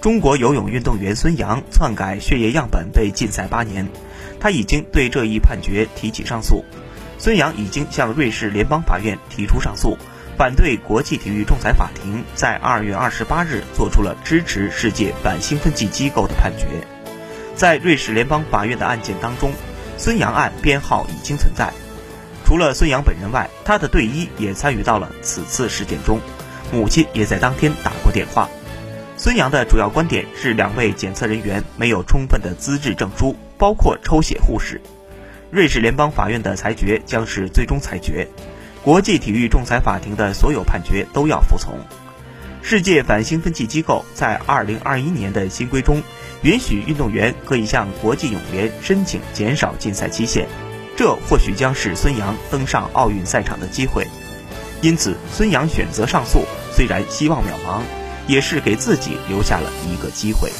中国游泳运动员孙杨篡改血液样本被禁赛八年，他已经对这一判决提起上诉。孙杨已经向瑞士联邦法院提出上诉，反对国际体育仲裁法庭在二月二十八日做出了支持世界反兴奋剂机构的判决。在瑞士联邦法院的案件当中，孙杨案编号已经存在。除了孙杨本人外，他的队医也参与到了此次事件中，母亲也在当天打过电话。孙杨的主要观点是，两位检测人员没有充分的资质证书，包括抽血护士。瑞士联邦法院的裁决将是最终裁决，国际体育仲裁法庭的所有判决都要服从。世界反兴奋剂机构在2021年的新规中，允许运动员可以向国际泳联申请减少禁赛期限，这或许将是孙杨登上奥运赛场的机会。因此，孙杨选择上诉，虽然希望渺茫。也是给自己留下了一个机会。